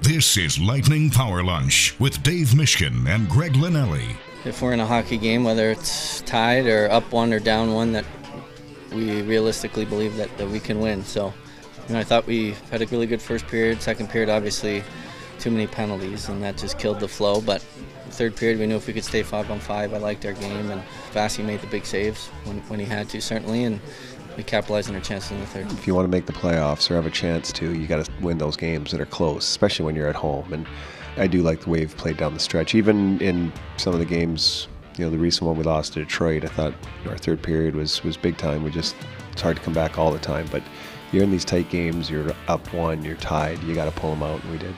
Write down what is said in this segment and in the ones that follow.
This is Lightning Power Lunch with Dave Mishkin and Greg Linelli. If we're in a hockey game, whether it's tied or up one or down one, that we realistically believe that, that we can win. So, you know, I thought we had a really good first period. Second period, obviously, too many penalties, and that just killed the flow. But third period, we knew if we could stay five on five, I liked our game, and Vasi made the big saves when, when he had to, certainly, and we capitalized on our chances in the third. If you want to make the playoffs or have a chance to, you got to win those games that are close, especially when you're at home. And I do like the way we've played down the stretch. Even in some of the games, you know, the recent one we lost to Detroit, I thought our third period was was big time. We just it's hard to come back all the time, but you're in these tight games, you're up one, you're tied, you got to pull them out, and we did.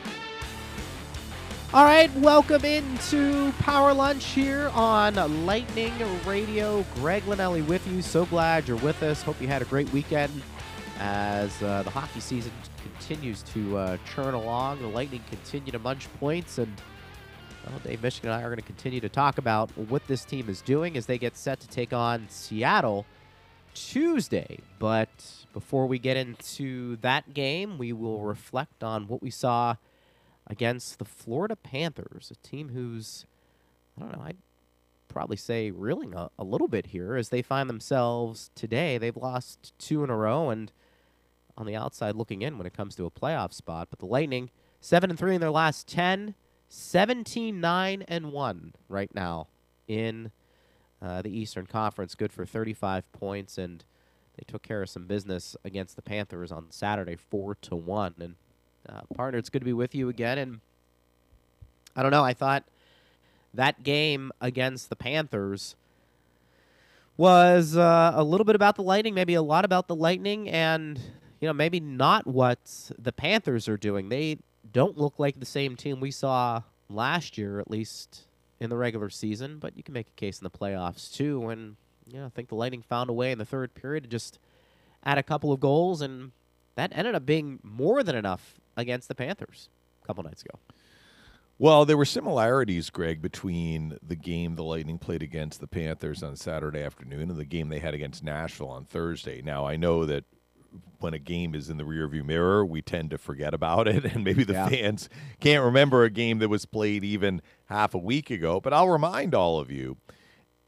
All right, welcome into Power Lunch here on Lightning Radio. Greg Linnelli with you. So glad you're with us. Hope you had a great weekend as uh, the hockey season continues to uh, churn along. The Lightning continue to munch points, and well, Dave Mishkin and I are going to continue to talk about what this team is doing as they get set to take on Seattle Tuesday. But before we get into that game, we will reflect on what we saw against the Florida Panthers, a team who's, I don't know, I'd probably say reeling a, a, little bit here as they find themselves today. They've lost two in a row and on the outside looking in when it comes to a playoff spot. But the Lightning, 7 and 3 in their last 10, 17 9 and 1 right now in uh, the Eastern Conference. Good for 35 points and they took care of some business against the Panthers on Saturday, 4 to 1. And uh, partner, it's good to be with you again. And I don't know, I thought that game against the Panthers was uh, a little bit about the Lightning, maybe a lot about the Lightning, and you know maybe not what the Panthers are doing. They don't look like the same team we saw last year, at least in the regular season. But you can make a case in the playoffs too. And you know, I think the Lightning found a way in the third period to just add a couple of goals, and that ended up being more than enough against the Panthers a couple nights ago. Well, there were similarities, Greg, between the game the Lightning played against the Panthers on Saturday afternoon and the game they had against Nashville on Thursday. Now, I know that when a game is in the rearview mirror, we tend to forget about it, and maybe the yeah. fans can't remember a game that was played even half a week ago. But I'll remind all of you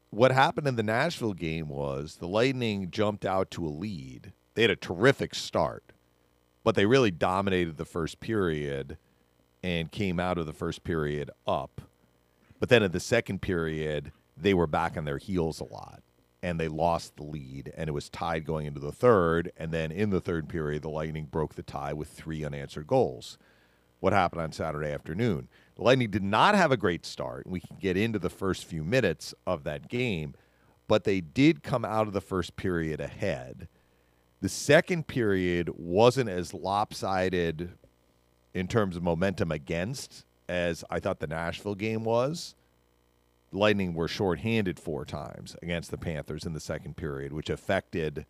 what happened in the Nashville game was the Lightning jumped out to a lead. They had a terrific start but they really dominated the first period and came out of the first period up. But then in the second period, they were back on their heels a lot and they lost the lead and it was tied going into the third. And then in the third period the lightning broke the tie with three unanswered goals. What happened on saturday afternoon? The lightning did not have a great start we can get into the first few minutes of that game but they did come out of the first period ahead the second period wasn't as lopsided in terms of momentum against as I thought the Nashville game was. Lightning were shorthanded four times against the Panthers in the second period, which affected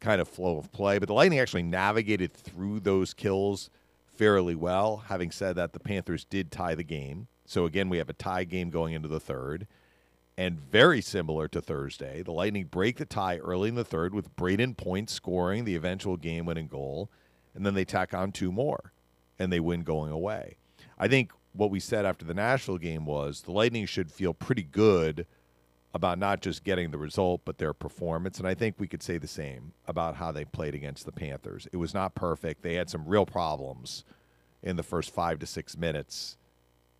kind of flow of play. But the Lightning actually navigated through those kills fairly well. Having said that, the Panthers did tie the game. So again, we have a tie game going into the third. And very similar to Thursday, the Lightning break the tie early in the third with Brayden Point scoring the eventual game winning goal. And then they tack on two more and they win going away. I think what we said after the Nashville game was the Lightning should feel pretty good about not just getting the result, but their performance. And I think we could say the same about how they played against the Panthers. It was not perfect. They had some real problems in the first five to six minutes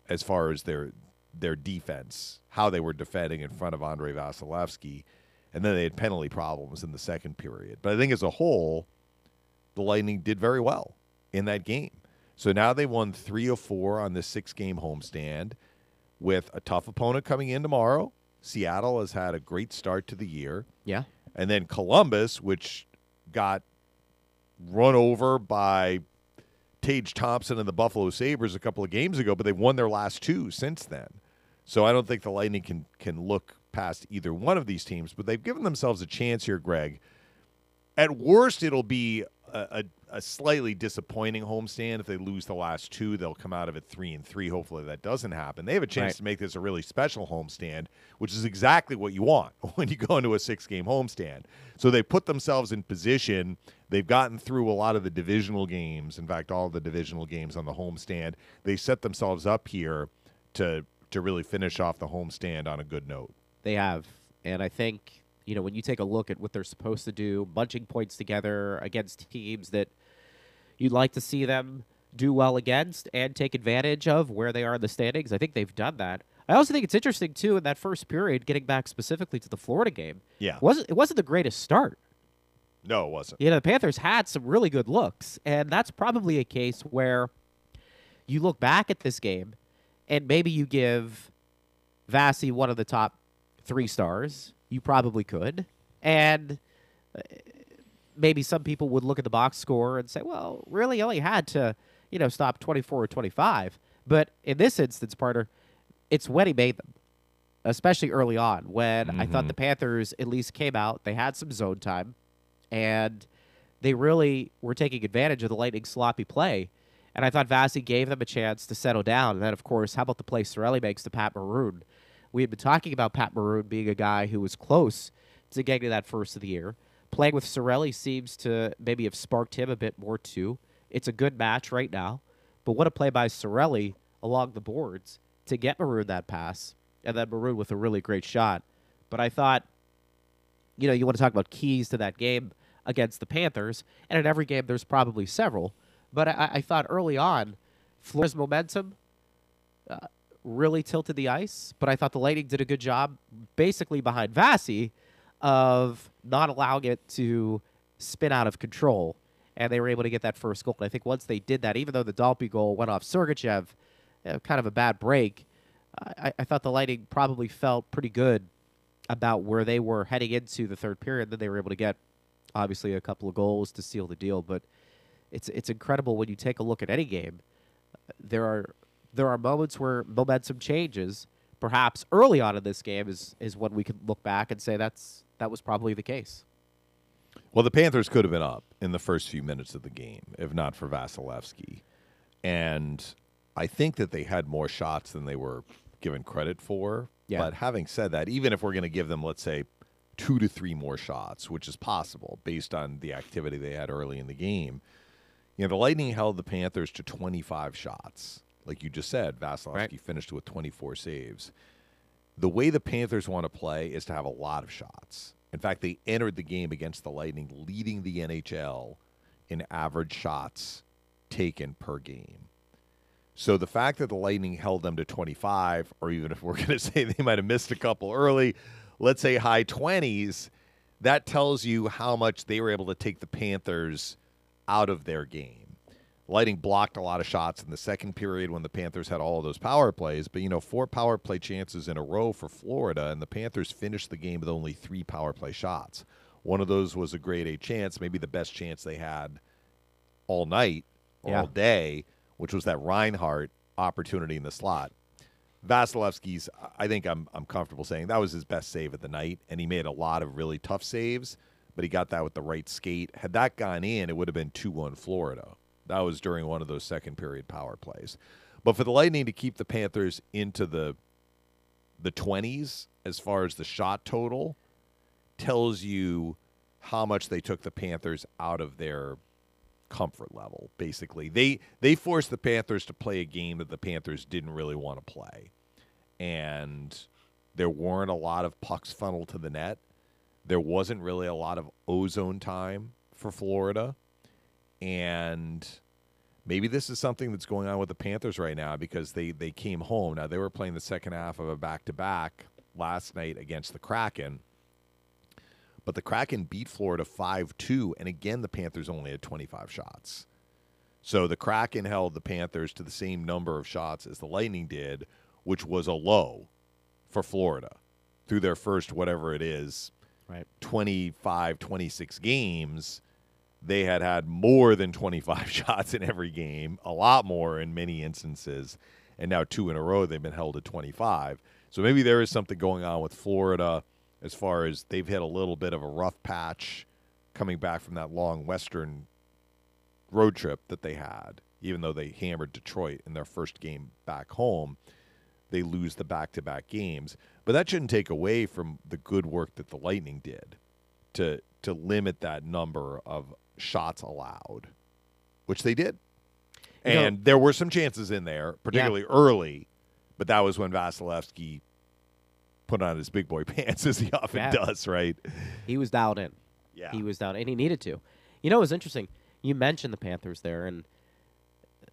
as far as their their defense, how they were defending in front of Andrei Vasilevskiy, and then they had penalty problems in the second period. But I think as a whole, the Lightning did very well in that game. So now they won three of four on this six game homestand with a tough opponent coming in tomorrow. Seattle has had a great start to the year. Yeah. And then Columbus, which got run over by Tage Thompson and the Buffalo Sabres a couple of games ago, but they've won their last two since then. So I don't think the Lightning can can look past either one of these teams, but they've given themselves a chance here, Greg. At worst, it'll be a, a, a slightly disappointing homestand. If they lose the last two, they'll come out of it three and three. Hopefully that doesn't happen. They have a chance Right. to make this a really special homestand, which is exactly what you want when you go into a six game homestand. So they put themselves in position. They've gotten through a lot of the divisional games. In fact, all the divisional games on the homestand. They set themselves up here to to really finish off the homestand on a good note. They have. And I think, you know, when you take a look at what they're supposed to do, bunching points together against teams that you'd like to see them do well against and take advantage of where they are in the standings, I think they've done that. I also think it's interesting too in that first period, getting back specifically to the Florida game. Yeah. wasn't it wasn't the greatest start. No, it wasn't. You know, the Panthers had some really good looks, and that's probably a case where you look back at this game and maybe you give Vassy one of the top three stars. You probably could. And uh, maybe some people would look at the box score and say, well, really only had to, you know, stop 24 or 25. But in this instance, partner, it's when he made them, especially early on when I thought the Panthers at least came out. They had some zone time and they really were taking advantage of the Lightning sloppy play. And I thought Vassy gave them a chance to settle down. And then, of course, how about the play Cirelli makes to Pat Maroon? We had been talking about Pat Maroon being a guy who was close to getting to that first of the year. Playing with Cirelli seems to maybe have sparked him a bit more, too. It's a good match right now. But what a play by Cirelli along the boards to get Maroon that pass. And then Maroon with a really great shot. But I thought you know, you want to talk about keys to that game against the Panthers, and in every game there's probably several. But I, I thought early on, Florida's momentum uh, really tilted the ice, but I thought the Lightning did a good job, basically behind Vassy, of not allowing it to spin out of control, and they were able to get that first goal. And I think once they did that, even though the Dalpe goal went off Sergachev, kind of a bad break, I, I thought the Lightning probably felt pretty good about where they were heading into the third period. Then they were able to get obviously a couple of goals to seal the deal. But it's it's incredible when you take a look at any game. There are there are moments where momentum changes. Perhaps early on in this game is is when we can look back and say that's that was probably the case. Well, the Panthers could have been up in the first few minutes of the game if not for Vasilevskiy. And I think that they had more shots than they were given credit for. Yeah. But having said that, even if we're going to give them, let's say, two to three more shots, which is possible based on the activity they had early in the game, you know, the Lightning held the Panthers to 25 shots. Like you just said, Vasilevskiy Right. finished with 24 saves. The way the Panthers want to play is to have a lot of shots. In fact, they entered the game against the Lightning leading the NHL in average shots taken per game. So the fact that the Lightning held them to 25, or even if we're going to say they might have missed a couple early, let's say high 20s, that tells you how much they were able to take the Panthers out of their game. Lighting blocked a lot of shots in the second period when the Panthers had all of those power plays, but you know, four power play chances in a row for Florida, and the Panthers finished the game with only three power play shots. One of those was a grade A chance, maybe the best chance they had all night or Yeah. all day, which was that Reinhart opportunity in the slot. Vasilevskiy's, I think I'm I'm comfortable saying that was his best save of the night, and he made a lot of really tough saves, but he got that with the right skate. Had that gone in, it would have been two one Florida. That was during one of those second period power plays. But for the Lightning to keep the Panthers into the the twenties as far as the shot total tells you how much they took the Panthers out of their comfort level basically they they forced the panthers to play a game that the panthers didn't really want to play and there weren't a lot of pucks funneled to the net there wasn't really a lot of ozone time for florida. And maybe this is something that's going on with the panthers right now because they they came home. Now they were playing the second half of a back-to-back last night against the kraken. But the Kraken beat Florida 5 2, and again, the Panthers only had 25 shots. So the Kraken held the Panthers to the same number of shots as the Lightning did, which was a low for Florida through their first, whatever it is, Right. 25, 26 games. They had had more than 25 shots in every game, a lot more in many instances. And now, two in a row, they've been held at 25. So maybe there is something going on with Florida as far as they've hit a little bit of a rough patch coming back from that long Western road trip that they had, even though they hammered Detroit in their first game back home, they lose the back to back games. But that shouldn't take away from the good work that the Lightning did to to limit that number of shots allowed, which they did. You know- And there were some chances in there, particularly early, but that was when Vasilevskiy put on his big boy pants, as he often Yeah. does, right? He was dialed in. Yeah. He was down, and he needed to. You know, it was interesting. You mentioned the Panthers there, and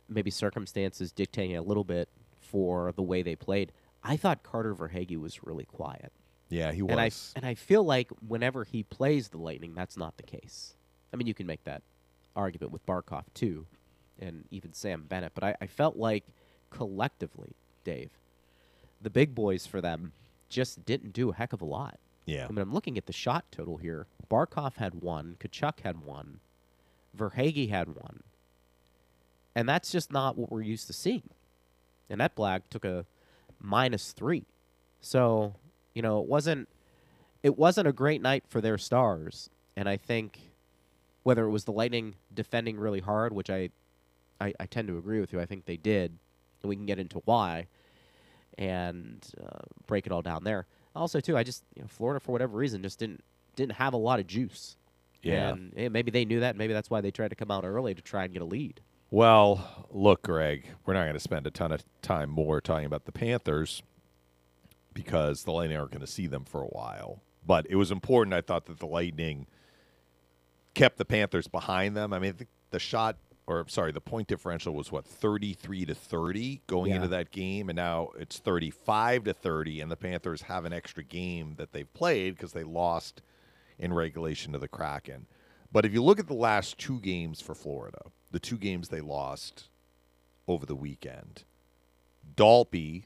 maybe circumstances dictating a little bit for the way they played. I thought Carter Verhaeghe was really quiet, yeah, he was. and I and I feel like whenever he plays the Lightning, that's not the case. I mean, you can make that argument with Barkov too, and even Sam Bennett, but I, I felt like collectively, Dave, the big boys for them just didn't do a heck of a lot. yeah. I mean, I'm looking at the shot total here. Barkov had one, Tkachuk had one, Verhaeghe had one, and that's just not what we're used to seeing. And that black took a minus three, so you know it wasn't it wasn't a great night for their stars. And I think whether it was the Lightning defending really hard, which I I, I tend to agree with you, I think they did, and we can get into why and uh, break it all down there. Also, too, I just you know, Florida for whatever reason just didn't didn't have a lot of juice. Yeah. and eh, maybe they knew that. Maybe that's why they tried to come out early to try and get a lead. Well, look, Greg, we're not going to spend a ton of time more talking about the Panthers because the Lightning aren't going to see them for a while. But it was important, I thought, that the Lightning kept the Panthers behind them. I mean, think the shot, or sorry, the point differential was what thirty-three to thirty going Yeah. into that game, and now it's thirty-five to thirty, and the Panthers have an extra game that they've played because they lost in regulation to the Kraken. But if you look at the last two games for Florida, the two games they lost over the weekend, Dalpe,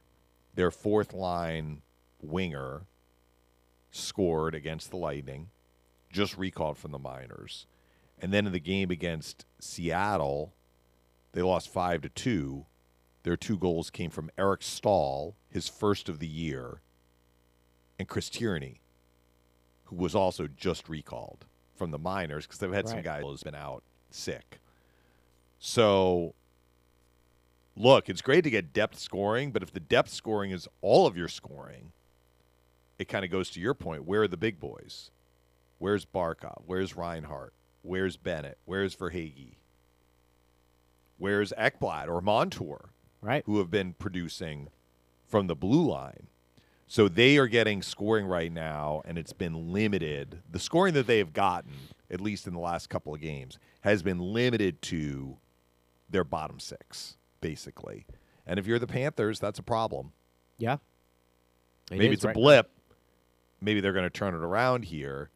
their fourth line winger, scored against the Lightning, just recalled from the minors. And then in the game against Seattle, they lost five to two. Their two goals came from Eric Staal, his first of the year, and Chris Tierney, who was also just recalled from the minors because they've had some guys who's been out sick. So, look, it's great to get depth scoring, but if the depth scoring is all of your scoring, it kind of goes to your point. Where are the big boys? Where's Barkov? Where's Reinhart? Where's Bennett? Where's Verhaeghe? Where's Ekblad or Montour? Right. who have been producing from the blue line. So they are getting scoring right now, and it's been limited. The scoring that they have gotten, at least in the last couple of games, has been limited to their bottom six, basically. And if you're the Panthers, that's a problem. Yeah. It Maybe is it's a right- blip. Maybe they're going to turn it around here.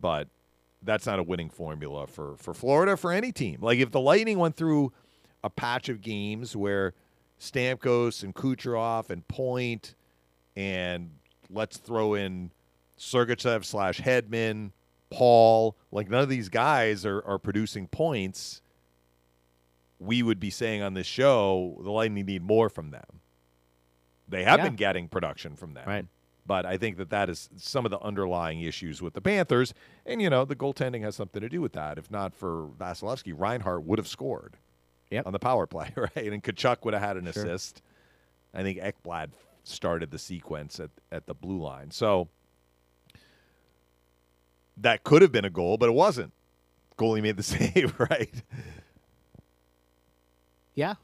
But that's not a winning formula for, for Florida for any team. Like if the Lightning went through a patch of games where Stamkos and Kucherov and Point and let's throw in Sergachev slash Hedman, Paul, like none of these guys are, are producing points, we would be saying on this show the Lightning need more from them. They have Yeah. been getting production from them. Right. But I think that that is some of the underlying issues with the Panthers. And, you know, the goaltending has something to do with that. If not for Vasilevskiy, Reinhart would have scored Yep. on the power play, right? And Tkachuk would have had an Sure. assist. I think Ekblad started the sequence at, at the blue line. So that could have been a goal, but it wasn't. Goalie made the save, right? Yeah,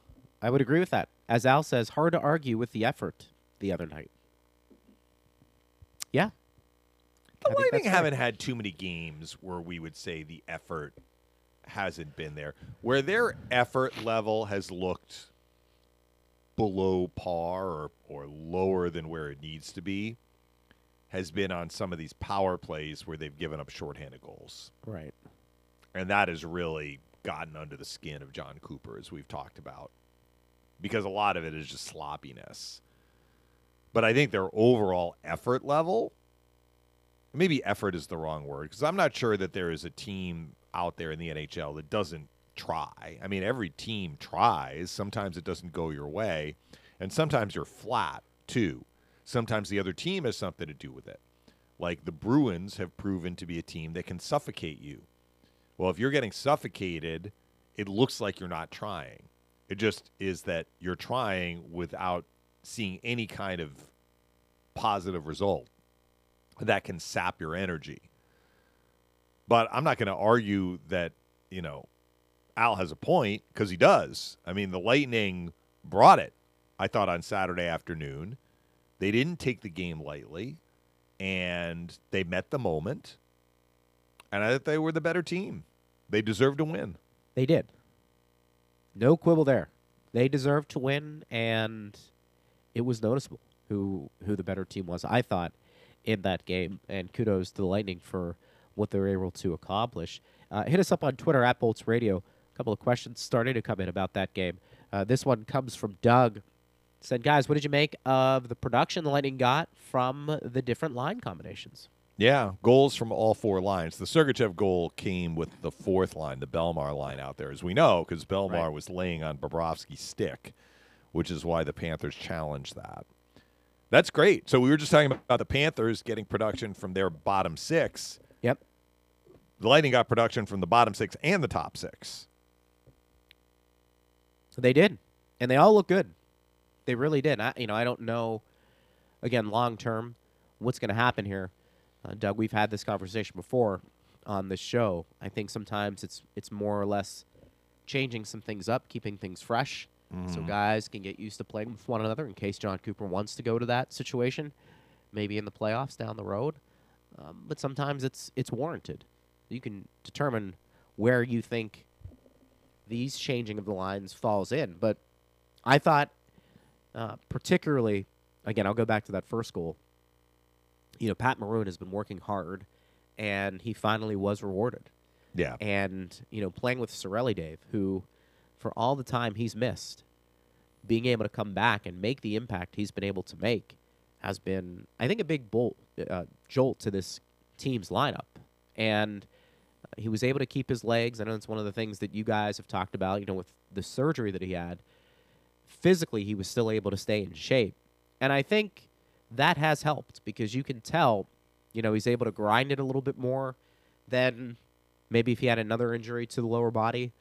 I would agree with that. As Al says, hard to argue with the effort the other night. Yeah. The I Lightning haven't had too many games where we would say the effort hasn't been there. Where their effort level has looked below par or, or lower than where it needs to be has been on some of these power plays where they've given up shorthanded goals. Right. And that has really gotten under the skin of Jon Cooper, as we've talked about, because a lot of it is just sloppiness. But I think their overall effort level, maybe effort is the wrong word, because I'm not sure that there is a team out there in the NHL that doesn't try. I mean, every team tries. Sometimes it doesn't go your way, and sometimes you're flat too. Sometimes the other team has something to do with it. Like the Bruins have proven to be a team that can suffocate you Well, if you're getting suffocated, it looks like you're not trying. It just is that you're trying without seeing any kind of positive result that can sap your energy. But I'm not going to argue that, you know, Al has a point because he does. I mean, the Lightning brought it, I thought, on Saturday afternoon. They didn't take the game lightly, and they met the moment. And I thought they were the better team. They deserved to win. They did. No quibble there. They deserved to win, and it was noticeable who who the better team was. I thought in that game, and kudos to the Lightning for what they were able to accomplish. Uh, hit us up on Twitter at Bolts Radio. A couple of questions starting to come in about that game. Uh, this one comes from Doug. Said, guys, what did you make of the production the Lightning got from the different line combinations? Yeah, goals from all four lines. The Sergachev goal came with the fourth line, the Bellemare line out there, as we know, because Bellemare Right. was laying on Bobrovsky's stick, which is why the Panthers challenged that. That's great. So we were just talking about the Panthers getting production from their bottom six. Yep. The Lightning got production from the bottom six and the top six. They did, and they all look good. They really did. I, you know, I don't know. Again, long term, what's going to happen here, uh, Doug? We've had this conversation before on this show. I think sometimes it's it's more or less changing some things up, keeping things fresh, so guys can get used to playing with one another. In case Jon Cooper wants to go to that situation, maybe in the playoffs down the road. Um, but sometimes it's it's warranted. You can determine where you think these changing of the lines falls in. But I thought, uh, particularly, again, I'll go back to that first goal. You know, Pat Maroon has been working hard, and he finally was rewarded. Yeah. And you know, playing with Cirelli Dave, who, for all the time he's missed, being able to come back and make the impact he's been able to make has been, I think, a big bolt, uh, jolt to this team's lineup. And uh, he was able to keep his legs. I know it's one of the things that you guys have talked about. You know, with the surgery that he had, physically he was still able to stay in shape, and I think that has helped because you can tell, you know, he's able to grind it a little bit more than maybe if he had another injury to the lower body,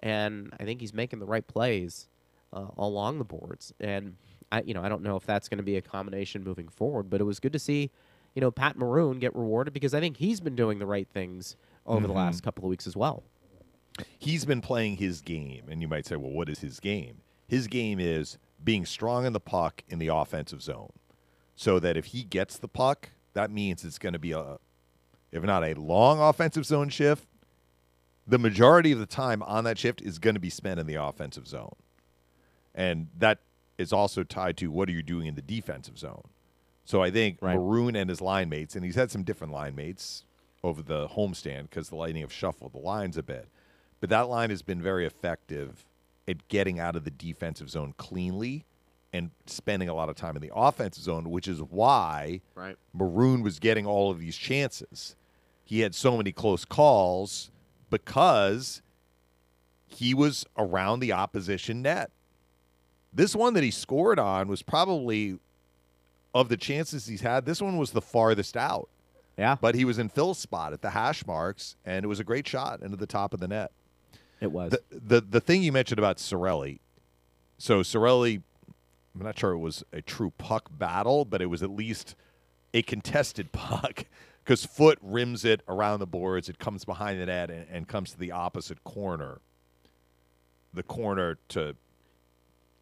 and I think he's making the right plays uh, along the boards. And I, you know, I don't know if that's going to be a combination moving forward, but it was good to see, you know, Pat Maroon get rewarded because I think he's been doing the right things over the last couple of weeks as well. he's been playing his game, and you might say, well, what is his game? His game is being strong in the puck in the offensive zone, so that if he gets the puck, that means it's going to be a, if not a long offensive zone shift, the majority of the time on that shift is going to be spent in the offensive zone, and that is also tied to what are you doing in the defensive zone. So I think Right. Maroon and his line mates, and he's had some different line mates over the homestand because the Lightning have shuffled the lines a bit. But that line has been very effective at getting out of the defensive zone cleanly and spending a lot of time in the offensive zone, which is why Right. Maroon was getting all of these chances. He had so many close calls because he was around the opposition net. This one that he scored on was probably of the chances he's had, this one was the farthest out. Yeah, But he was in Phil's spot at the hash marks, and it was a great shot into the top of the net. it was. The the, the thing you mentioned about Cirelli, so Cirelli, I'm not sure it was a true puck battle, but it was at least a contested puck because Foote rims it around the boards. It comes behind the net and, and comes to the opposite corner, the corner to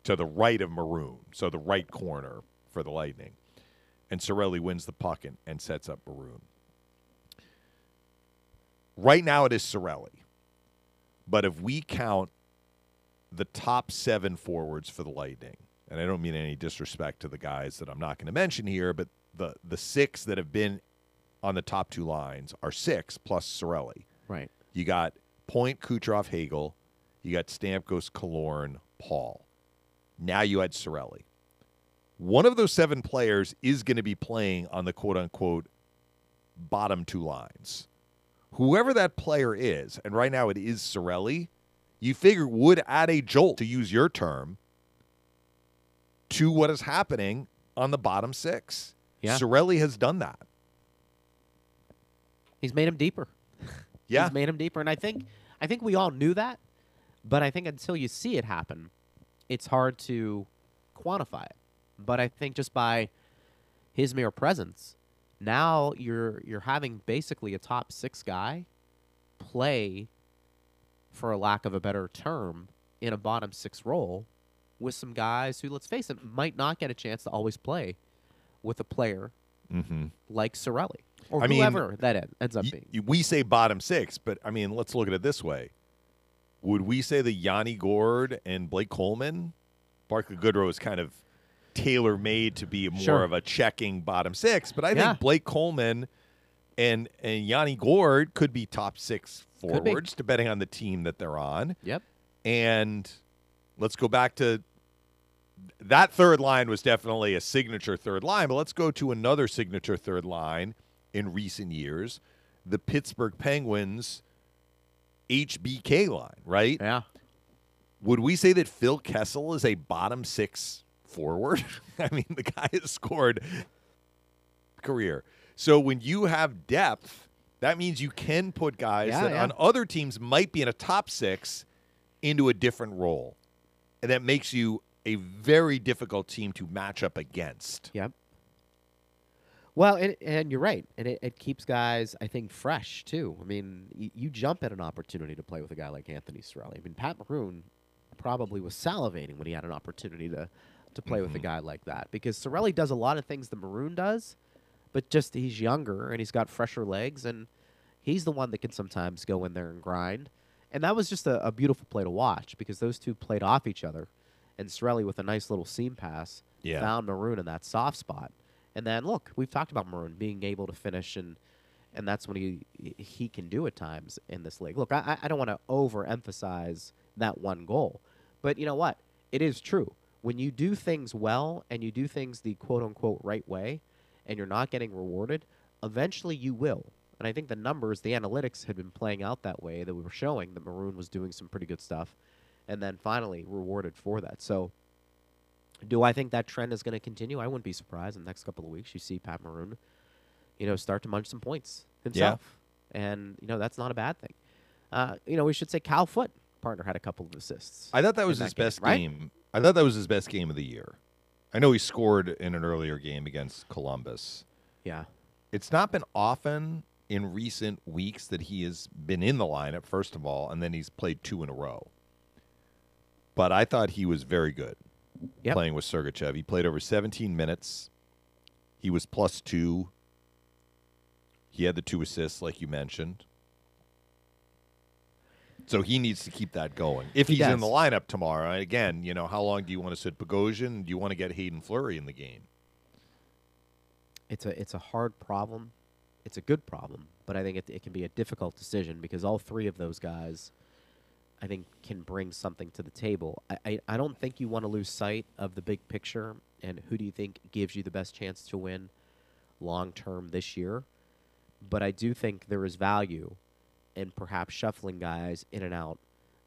to the right of Maroon, so the right corner for the Lightning. And Cirelli wins the puck and, and sets up Maroon. Right now it is Cirelli. But if we count the top seven forwards for the Lightning, and I don't mean any disrespect to the guys that I'm not going to mention here, but the the six that have been on the top two lines are six plus Cirelli. right. You got Point, Kucherov, Hagel. You got Stamkos, Killorn, Paul. Now you had Cirelli. One of those seven players is going to be playing on the quote unquote bottom two lines. Whoever that player is, and right now it is Cirelli, you figure would add a jolt, to use your term, to what is happening on the bottom six. Yeah. Cirelli has done that. He's made him deeper. Yeah. He's made him deeper, and I think I think we all knew that, but I think until you see it happen, it's hard to quantify it. But I think just by his mere presence, now you're you're having basically a top six guy play, for a lack of a better term, in a bottom six role with some guys who, let's face it, might not get a chance to always play with a player Mm-hmm. like Cirelli or I mean, whoever that en- ends up Y- being. we say bottom six, but I mean, let's look at it this way. Would we say the Yanni Gourde and Blake Coleman, Barclay Goodrow is kind of tailor made to be more Sure. of a checking bottom six, but I Yeah. think Blake Coleman and and Yanni Gourde could be top six forwards, depending on the team that they're on. Yep. And let's go back to that third line was definitely a signature third line, but let's go to another signature third line in recent years, the Pittsburgh Penguins HBK line, right? Yeah. Would we say that Phil Kessel is a bottom six forward? I mean, the guy has scored career. So when you have depth, that means you can put guys Yeah, that yeah. on other teams might be in a top six into a different role. And that makes you a very difficult team to match up against. Yep. Well, and, and you're right, and it, it keeps guys, I think, fresh too. I mean, y- you jump at an opportunity to play with a guy like Anthony Cirelli. I mean, Pat Maroon probably was salivating when he had an opportunity to to play with a mm-hmm. guy like that because Cirelli does a lot of things that Maroon does, but just he's younger and he's got fresher legs, and he's the one that can sometimes go in there and grind. And that was just a, a beautiful play to watch because those two played off each other, and Cirelli with a nice little seam pass Yeah. found Maroon in that soft spot. And then look, we've talked about Maroon being able to finish, and and that's when he he can do at times in this league. Look, I I don't want to overemphasize that one goal, but you know what? It is true when you do things well and you do things the quote unquote right way, and you're not getting rewarded. Eventually, you will. And I think the numbers, the analytics had been playing out that way. That we were showing that Maroon was doing some pretty good stuff, and then finally rewarded for that. So do I think that trend is going to continue? I wouldn't be surprised in the next couple of weeks you see Pat Maroon, you know, start to munch some points himself, and you know that's not a bad thing. Uh, you know, we should say Cal Foote partner had a couple of assists. I thought that was his game, best right? game. I thought that was his best game of the year. I know he scored in an earlier game against Columbus. Yeah, It's not been often in recent weeks that he has been in the lineup, first of all, and then he's played two in a row. But I thought he was very good Yep. playing with Sergachev. He played over 17 minutes. He was plus two. He had the two assists, like you mentioned. So he needs to keep that going. If He he's in the lineup tomorrow, again, you know, how long do you want to sit Bogosian? Do you want to get Haydn Fleury in the game? it's a it's a hard problem. It's a good problem, but I think it, it can be a difficult decision because all three of those guys, I think, can bring something to the table. I, I, I don't think you want to lose sight of the big picture and who do you think gives you the best chance to win long term this year. But I do think there is value in perhaps shuffling guys in and out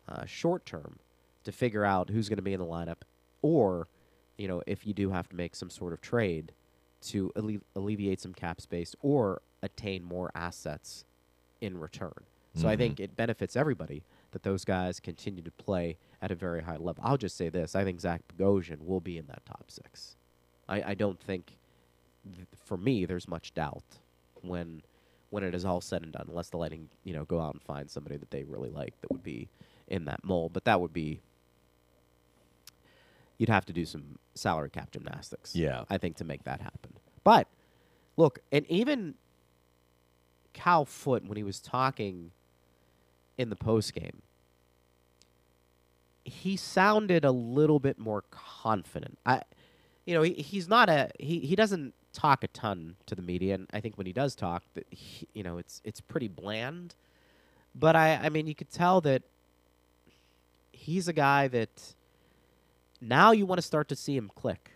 uh, short term to figure out who's going to be in the lineup, or you know if you do have to make some sort of trade to alle- alleviate some cap space or attain more assets in return. So I Mhm. think it benefits everybody that those guys continue to play at a very high level. I'll just say this: I think Zach Bogosian will be in that top six. I, I don't think, th- for me, there's much doubt when when it is all said and done, unless the Lightning, you know, go out and find somebody that they really like that would be in that mold. But that would be you'd have to do some salary cap gymnastics. Yeah. I think to make that happen. But look, and even Cal Foote when he was talking in the post game, he sounded a little bit more confident. I, you know, he, he's not a he, he doesn't talk a ton to the media, and I think when he does talk, that he, you know, it's it's pretty bland. But I, I mean, you could tell that he's a guy that now you want to start to see him click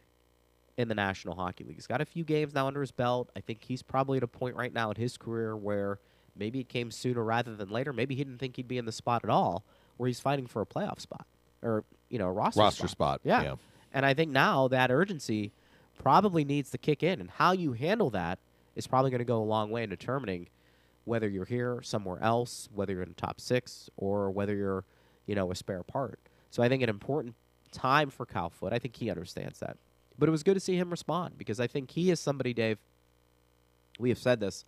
in the National Hockey League. He's got a few games now under his belt. I think he's probably at a point right now in his career where maybe it came sooner rather than later. Maybe he didn't think he'd be in the spot at all, where he's fighting for a playoff spot or you know a roster Roster spot. Yeah. yeah. And I think now that urgency probably needs to kick in, and how you handle that is probably going to go a long way in determining whether you're here somewhere else, whether you're in the top six, or whether you're, you know, a spare part. So I think an important time for Foote. I think he understands that. But it was good to see him respond because I think he is somebody, Dave. We have said this.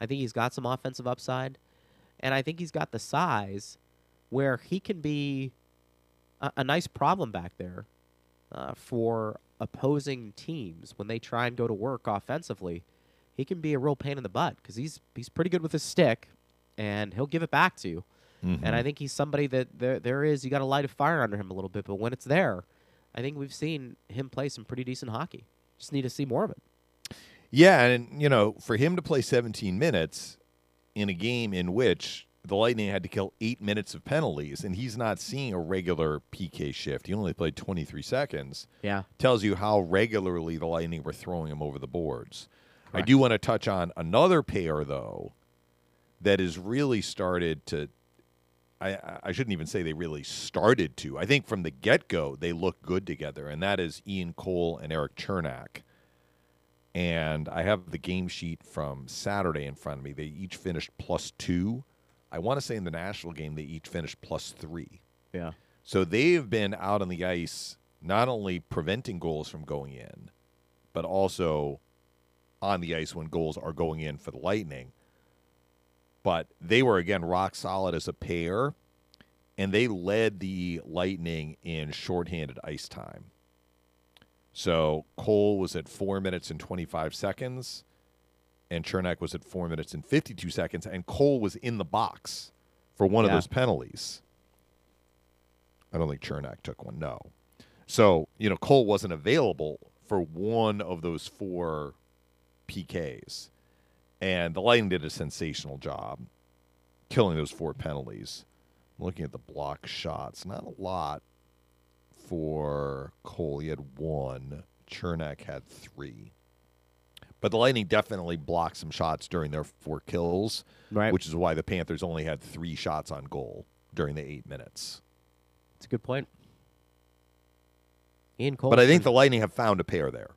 I think he's got some offensive upside, and I think he's got the size where he can be a, a nice problem back there uh, for opposing teams when they try and go to work offensively. He can be a real pain in the butt because he's he's pretty good with his stick, and he'll give it back to you. And I think he's somebody that there there is you got to light a fire under him a little bit, but when it's there, I think we've seen him play some pretty decent hockey. Just need to see more of it. Yeah, and you know, for him to play 17 minutes in a game in which the Lightning had to kill eight minutes of penalties, and he's not seeing a regular PK shift. He only played 23 seconds. Yeah. Tells you how regularly the Lightning were throwing him over the boards. I do want to touch on another pair, though, that has really started to. I, I shouldn't even say they really started to. I think from the get go, they look good together, and that is Ian Cole and Erik Cernak. And I have the game sheet from Saturday in front of me. They each finished plus two. I want to say in the national game, they each finished plus three. Yeah. So they've been out on the ice, not only preventing goals from going in, but also on the ice when goals are going in for the Lightning. But they were, again, rock solid as a pair, and they led the Lightning in shorthanded ice time. So Cole was at four minutes and 25 seconds, and Cernak was at four minutes and 52 seconds, and Cole was in the box for one of those penalties. I don't think Cernak took one, no. So, you know, Cole wasn't available for one of those four PKs. And the Lightning did a sensational job killing those four penalties. I'm looking at the block shots. Not a lot for Cole. He had one. Cernak had three. But the Lightning definitely blocked some shots during their four kills, Right. which is why the Panthers only had three shots on goal during the eight minutes. It's a good point. Ian Cole. But I think the Lightning have found a pair there.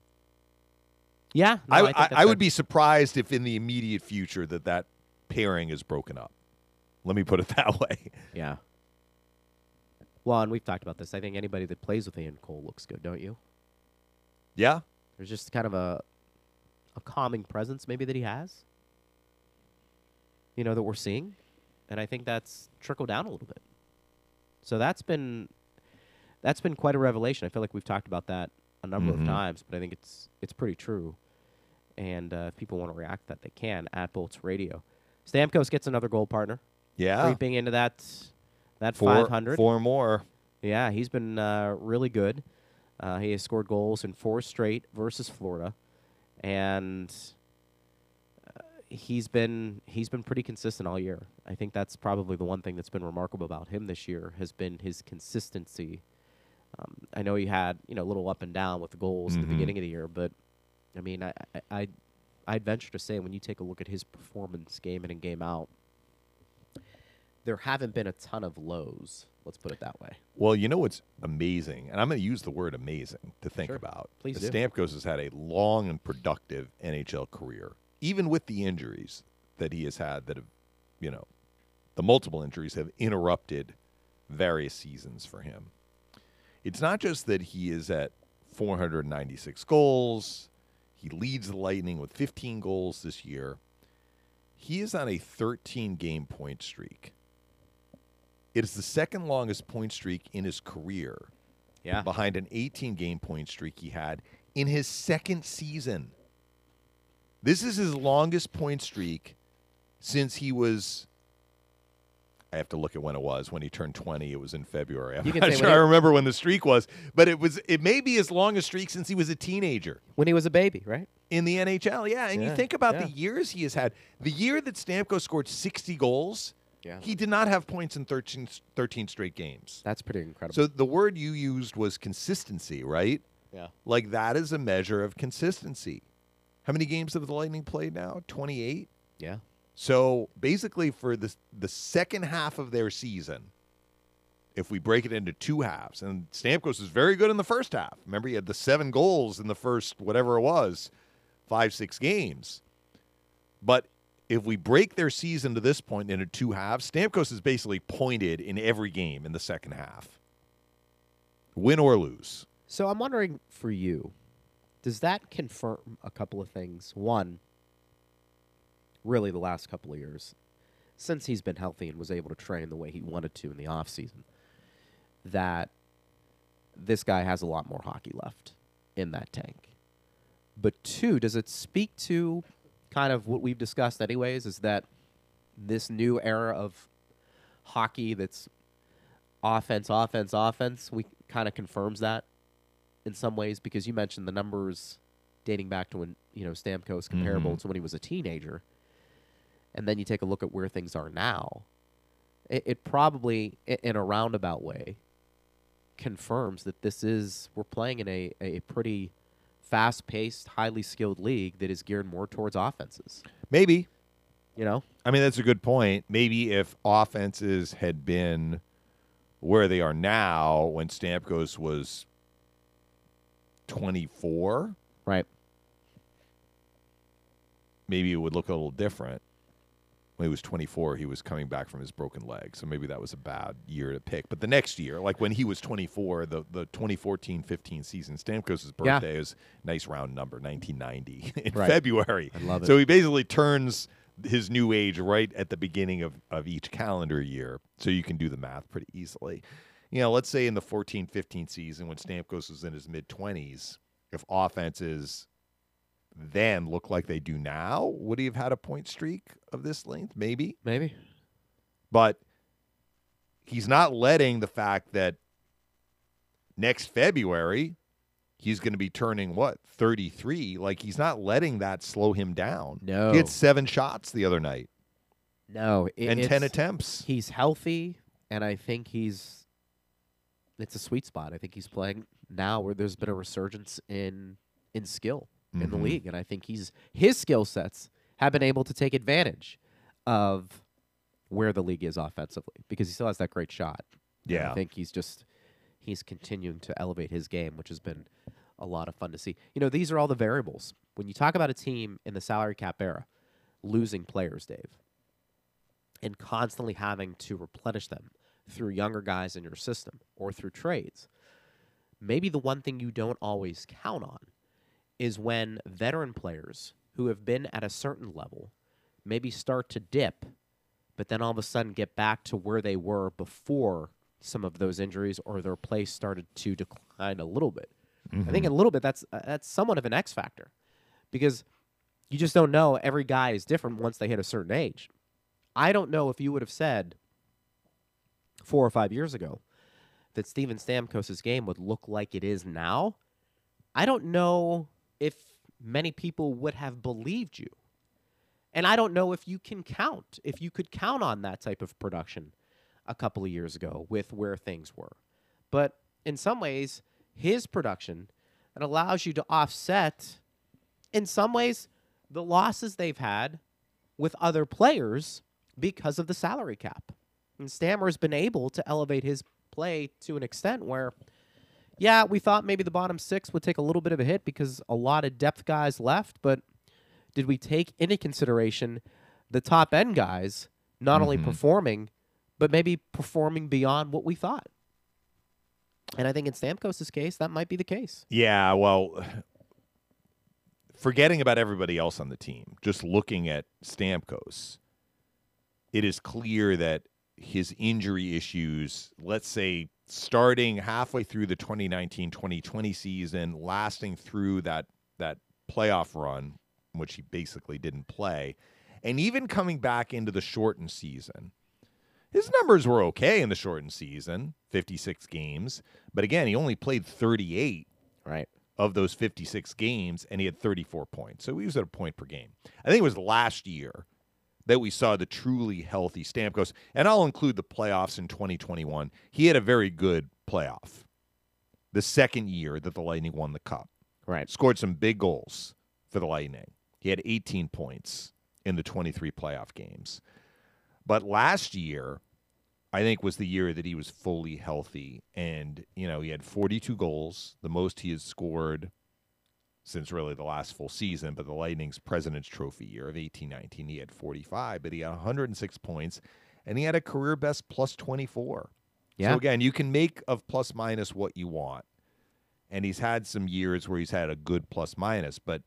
yeah, no, I, think I, I would be surprised if in the immediate future that that pairing is broken up. Let me put it that way. Yeah. Well, and we've talked about this. I think anybody that plays with Ian Cole looks good, don't you? Yeah. There's just kind of a a calming presence maybe that he has. You know that we're seeing, and I think that's trickled down a little bit. So that's been that's been quite a revelation. I feel like we've talked about that a number Mhm. of times, but I think it's it's pretty true. And uh, if people want to react, to that they can at Bolts Radio. Stamkos gets another goal partner, Yeah. creeping into that that Four, 500. four more. Yeah, he's been uh, really good. Uh, he has scored goals in four straight versus Florida, and uh, he's been he's been pretty consistent all year. I think that's probably the one thing that's been remarkable about him this year has been his consistency. Um, I know he had you know a little up and down with the goals at Mhm. the beginning of the year, but I mean, I I I'd venture to say when you take a look at his performance game in and game out, there haven't been a ton of lows. Let's put it that way. Well, you know what's amazing, and I'm going to use the word amazing to think Sure. about. Please The do. Stamkos has had a long and productive NHL career, even with the injuries that he has had that have, you know, the multiple injuries have interrupted various seasons for him. It's not just that he is at 496 goals, he leads the Lightning with 15 goals this year. He is on a 13 game point streak. It is the second longest point streak in his career, Yeah. behind an 18 game point streak he had in his second season. This is his longest point streak since he was. I have to look at when it was. When he turned 20, it was in February. I'm not sure I remember when the streak was, but it was. It may be his longest streak since he was a teenager when he was a baby, right? in the NHL. Yeah, and Yeah, you think about yeah. the years he has had. The year that Stamkos scored 60 goals, Yeah. he did not have points in 13, 13 straight games. That's pretty incredible. So the word you used was consistency, right? yeah. Like that is a measure of consistency. How many games have the Lightning played now? 28. Yeah. So basically, for the the second half of their season, if we break it into two halves, and Stamkos was very good in the first half. Remember, he had the seven goals in the first whatever it was, five six games. But if we break their season to this point into two halves, Stamkos is basically pointed in every game in the second half, win or lose. So I'm wondering for you, does that confirm a couple of things? One, really the last couple of years, since he's been healthy and was able to train the way he wanted to in the offseason, that this guy has a lot more hockey left in that tank. But two, does it speak to kind of what we've discussed anyways, is that this new era of hockey that's offense, offense, offense, we kind of confirms that in some ways because you mentioned the numbers dating back to when you know Stamkos comparable Mhm. to when he was a teenager, and then you take a look at where things are now. It, it probably, in a roundabout way, confirms that this is we're playing in a, a pretty fast-paced, highly skilled league that is geared more towards offenses. Maybe. You know, I mean, that's a good point. Maybe if offenses had been where they are now when Stamkos was 24, right? maybe it would look a little different. When he was 24, he was coming back from his broken leg, so maybe that was a bad year to pick. But the next year, like when he was 24, the the 2014-15 season, Stamkos' Yeah. birthday is a nice round number, 1990 in Right. February. I love it. So he basically turns his new age right at the beginning of, of each calendar year, so you can do the math pretty easily. You know, let's say in the 14-15 season when Stamkos was in his mid 20s, if offenses then look like they do now, would he have had a point streak of this length? Maybe. Maybe. But he's not letting the fact that next February he's going to be turning what 33 like he's not letting that slow him down No. he had seven shots the other night No, it, and 10 attempts He's healthy, and I think he's. It's a sweet spot. I think he's playing now where there's been a resurgence in in skill in the Mhm. league, and I think he's his skill sets have been able to take advantage of where the league is offensively because he still has that great shot. And Yeah. I think he's just he's continuing to elevate his game, which has been a lot of fun to see. You know, these are all the variables when you talk about a team in the salary cap era losing players, Dave and constantly having to replenish them through younger guys in your system or through trades. Maybe the one thing you don't always count on is when veteran players who have been at a certain level maybe start to dip, but then all of a sudden get back to where they were before some of those injuries or their play started to decline a little bit. I think a little bit that's uh, that's somewhat of an X factor because you just don't know. Every guy is different once they hit a certain age. I don't know if you would have said four or five years ago that Steven Stamkos' game would look like it is now. I don't know if many people would have believed you. And I don't know if you can count, if you could count on that type of production a couple of years ago with where things were. But in some ways, his production that allows you to offset, in some ways, the losses they've had with other players because of the salary cap. And Stammer's been able to elevate his play to an extent where, yeah, we thought maybe the bottom six would take a little bit of a hit because a lot of depth guys left, but did we take into consideration the top end guys not only mm-hmm. performing, but maybe performing beyond what we thought? And I think in Stamkos' case, that might be the case. Yeah, well, forgetting about everybody else on the team, just looking at Stamkos, it is clear that his injury issues, let's say starting halfway through the 2019-2020 season, lasting through that that playoff run, which he basically didn't play, and even coming back into the shortened season. His numbers were okay in the shortened season, 56 games, but again, he only played 38 Right. of those 56 games, and he had 34 points. So he was at a point per game. I think it was last year that we saw the truly healthy Stamkos, and I'll include the playoffs in 2021. He had a very good playoff. The second year that the Lightning won the Cup, Right. scored some big goals for the Lightning. He had 18 points in the 23 playoff games. But last year, I think was the year that he was fully healthy and, you know, he had 42 goals, the most he has scored since really the last full season, but the Lightning's President's Trophy year of 1819. he had 45, but he had 106 points and he had a career best plus 24. Yeah. So again, you can make of plus minus what you want. And he's had some years where he's had a good plus minus, but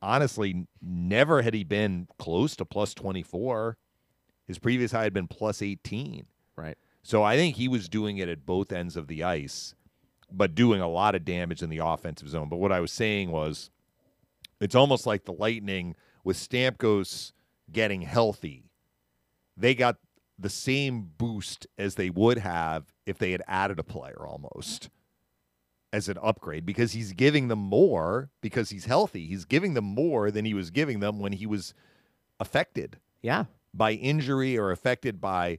honestly, never had he been close to plus 24. His previous high had been plus 18. Right. So I think he was doing it at both ends of the ice, but doing a lot of damage in the offensive zone. But what I was saying was it's almost like the Lightning with Stamkos getting healthy. They got the same boost as they would have if they had added a player almost as an upgrade because he's giving them more because he's healthy. He's giving them more than he was giving them when he was affected Yeah. by injury or affected by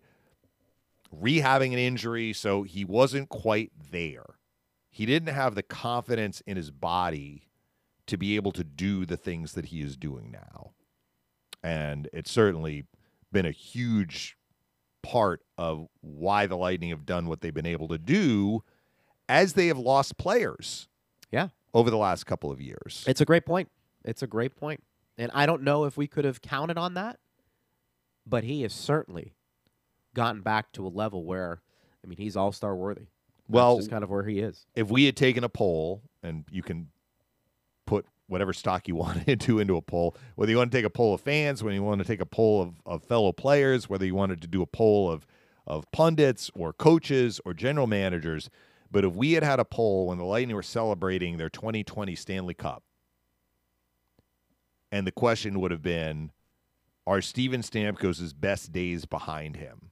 rehabbing an injury. So he wasn't quite there. He didn't have the confidence in his body to be able to do the things that he is doing now. And it's certainly been a huge part of why the Lightning have done what they've been able to do as they have lost players Yeah. over the last couple of years. It's a great point. It's a great point. And I don't know if we could have counted on that, but he has certainly gotten back to a level where, I mean, he's all star worthy. That's Well- just kind of where he is. if we had taken a poll, and you can put whatever stock you want into into a poll, whether you want to take a poll of fans, whether you want to take a poll of, of fellow players, whether you wanted to do a poll of of pundits or coaches or general managers, but if we had had a poll when the Lightning were celebrating their 2020 Stanley Cup, and the question would have been, are Steven Stamkos' best days behind him?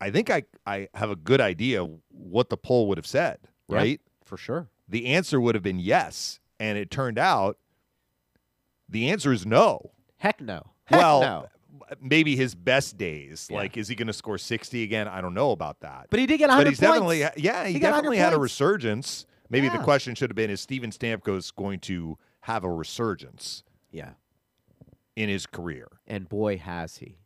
I think I, I have a good idea what the poll would have said, Yeah. right? For sure. The answer would have been yes. And it turned out the answer is no. Heck no. Heck well, no. maybe his best days. Yeah. Like, is he going to score 60 again? I don't know about that. But he did get 100 But he's points. definitely, yeah, he, He definitely had a resurgence. Maybe the question should have been is Steven Stamkos going to have a resurgence Yeah. in his career? And boy, has he.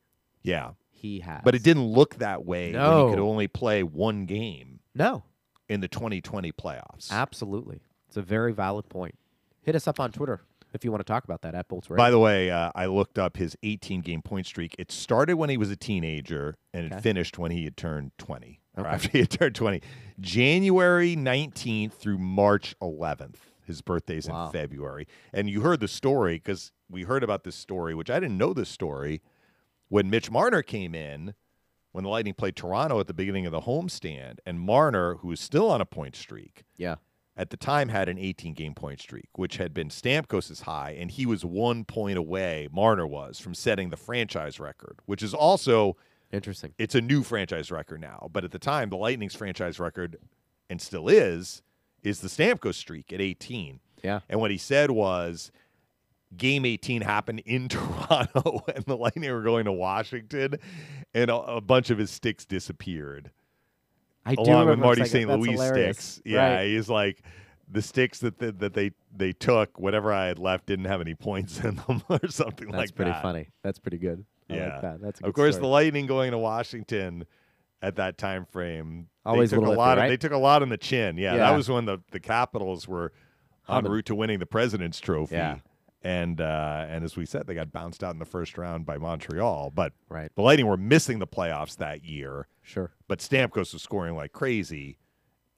Yeah. He has. But it didn't look that way when No. he could only play one game No. in the 2020 playoffs. Absolutely. It's a very valid point. Hit us up on Twitter if you want to talk about that at Bolts Radio. By the way, uh, I looked up his 18 game point streak. It started when he was a teenager and it finished when he had turned 20. Or after he had turned 20. January 19th through March 11th. His birthday's Wow. in February. And you heard the story because we heard about this story, which I didn't know this story, when Mitch Marner came in when the Lightning played Toronto at the beginning of the homestand. And Marner, who was still on a point streak, yeah. at the time had an 18 game point streak, which had been Stamkos' high, and he was one point away, Marner was, from setting the franchise record, which is also Interesting. it's a new franchise record now. But at the time, the Lightning's franchise record, and still is, is the Stamkos streak at 18. Yeah. And what he said was game 18 happened in Toronto and the Lightning were going to Washington and a, a bunch of his sticks disappeared I do along with Marty St. Louis hilarious. sticks. Yeah, Right. he's like the sticks that the, that they they took, whatever I had left, didn't have any points in them or something That's like that. That's pretty funny. That's pretty good. I Yeah, like that. That's a of course story. the Lightning going to Washington at that time frame. Always they took a lot iffy, of they took a lot on the chin. Yeah, Yeah. that was when the the Capitals were en route to winning the President's Trophy. Yeah. And uh, and as we said, they got bounced out in the first round by Montreal. But Right. the Lightning were missing the playoffs that year Sure. but Stamkos was scoring like crazy,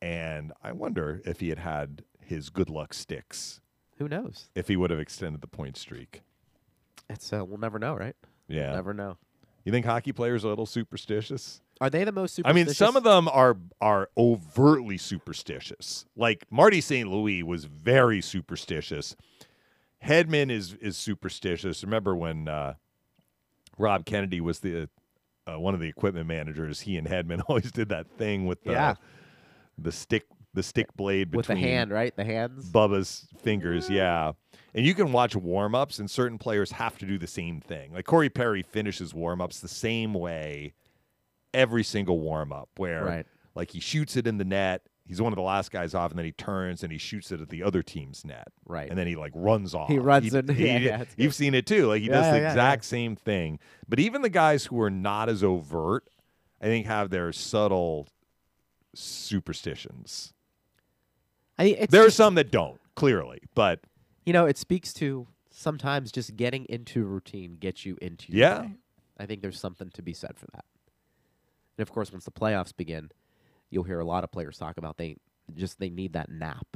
and I wonder if he had had his good luck sticks, Who knows? if he would have extended the point streak. It's uh, we'll never know, right? Yeah. We'll never know. You think hockey players are a little superstitious? Are they the most superstitious? I mean, some of them are are overtly superstitious. Like Marty St. Louis was very superstitious. Hedman is is superstitious. Remember when uh, Rob Kennedy was the uh, one of the equipment managers? He and Hedman always did that thing with the Yeah. the stick the stick blade between with the hand, right? The hands. Bubba's fingers, yeah. And you can watch warm ups, and certain players have to do the same thing. Like Corey Perry finishes warm ups the same way every single warm up, where Right. like he shoots it in the net. He's one of the last guys off, and then he turns and he shoots it at the other team's net. Right. And then he like runs off. He runs in- yeah, yeah, you've seen it too. Like he Yeah, does the yeah, exact same thing. But even the guys who are not as overt, I think, have their subtle superstitions. I it's There are just- some that don't, clearly, but you know, it speaks to sometimes just getting into routine gets you into your Yeah. day. I think there's something to be said for that. And of course, once the playoffs begin, you'll hear a lot of players talk about they just they need that nap.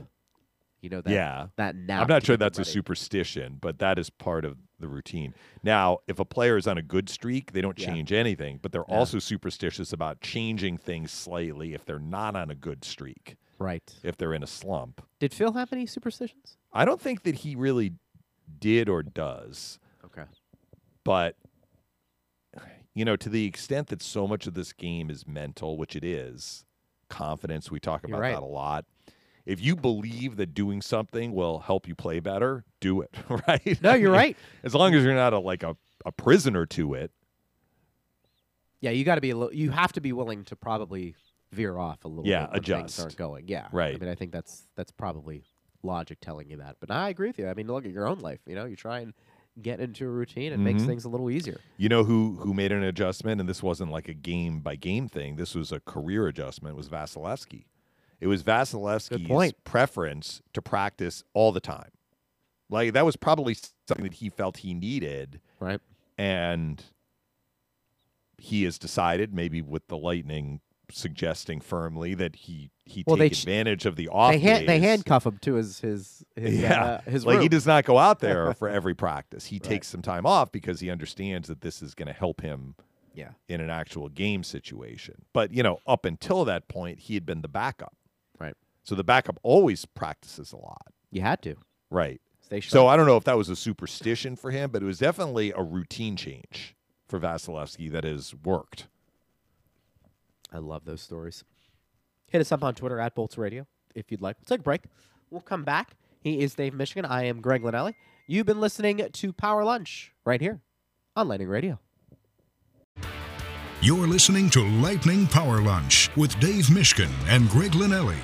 You know that Yeah. that nap. I'm not sure that's a superstition, but that is part of the routine. Now, if a player is on a good streak, they don't Yeah. change anything, but they're Yeah. also superstitious about changing things slightly if they're not on a good streak, right. if they're in a slump. Did Phil have any superstitions? I don't think that he really did or does, Okay. but you know, to the extent that so much of this game is mental, which it is, confidence, we talk about right. that a lot. If you believe that doing something will help you play better, do it, right? No, you're mean, right. As long as you're not a, like a, a prisoner to it. Yeah, you got to be a little. You have to be willing to probably veer off a little. Yeah, bit when things adjust. aren't going. Yeah, right. I mean, I think that's that's probably logic telling you that. But I agree with you. I mean, look at your own life. You know, you try and get into a routine. It makes Mhm. things a little easier. You know who who made an adjustment, and this wasn't like a game by game thing. This was a career adjustment. Was Vasilevskiy. It was Vasilevskiy's point. preference to practice all the time. Like that was probably something that he felt he needed, Right. and he has decided, maybe with the Lightning suggesting firmly that he he Well, take advantage of the off They hand, they handcuff him to his his his Yeah, uh, his like he does not go out there for every practice. He Right. takes some time off because he understands that this is going to help him Yeah. in an actual game situation. But you know, up until that point, he had been the backup. Right. So the backup always practices a lot. You had to Right. So I don't know if that was a superstition for him, but it was definitely a routine change for Vasilevskiy that has worked. I love those stories. Hit us up on Twitter at Bolts Radio if you'd like. We'll take a break. We'll come back. He is Dave Mishkin. I am Greg Linelli. You've been listening to Power Lunch right here on Lightning Radio. You're listening to Lightning Power Lunch with Dave Mishkin and Greg Linelli.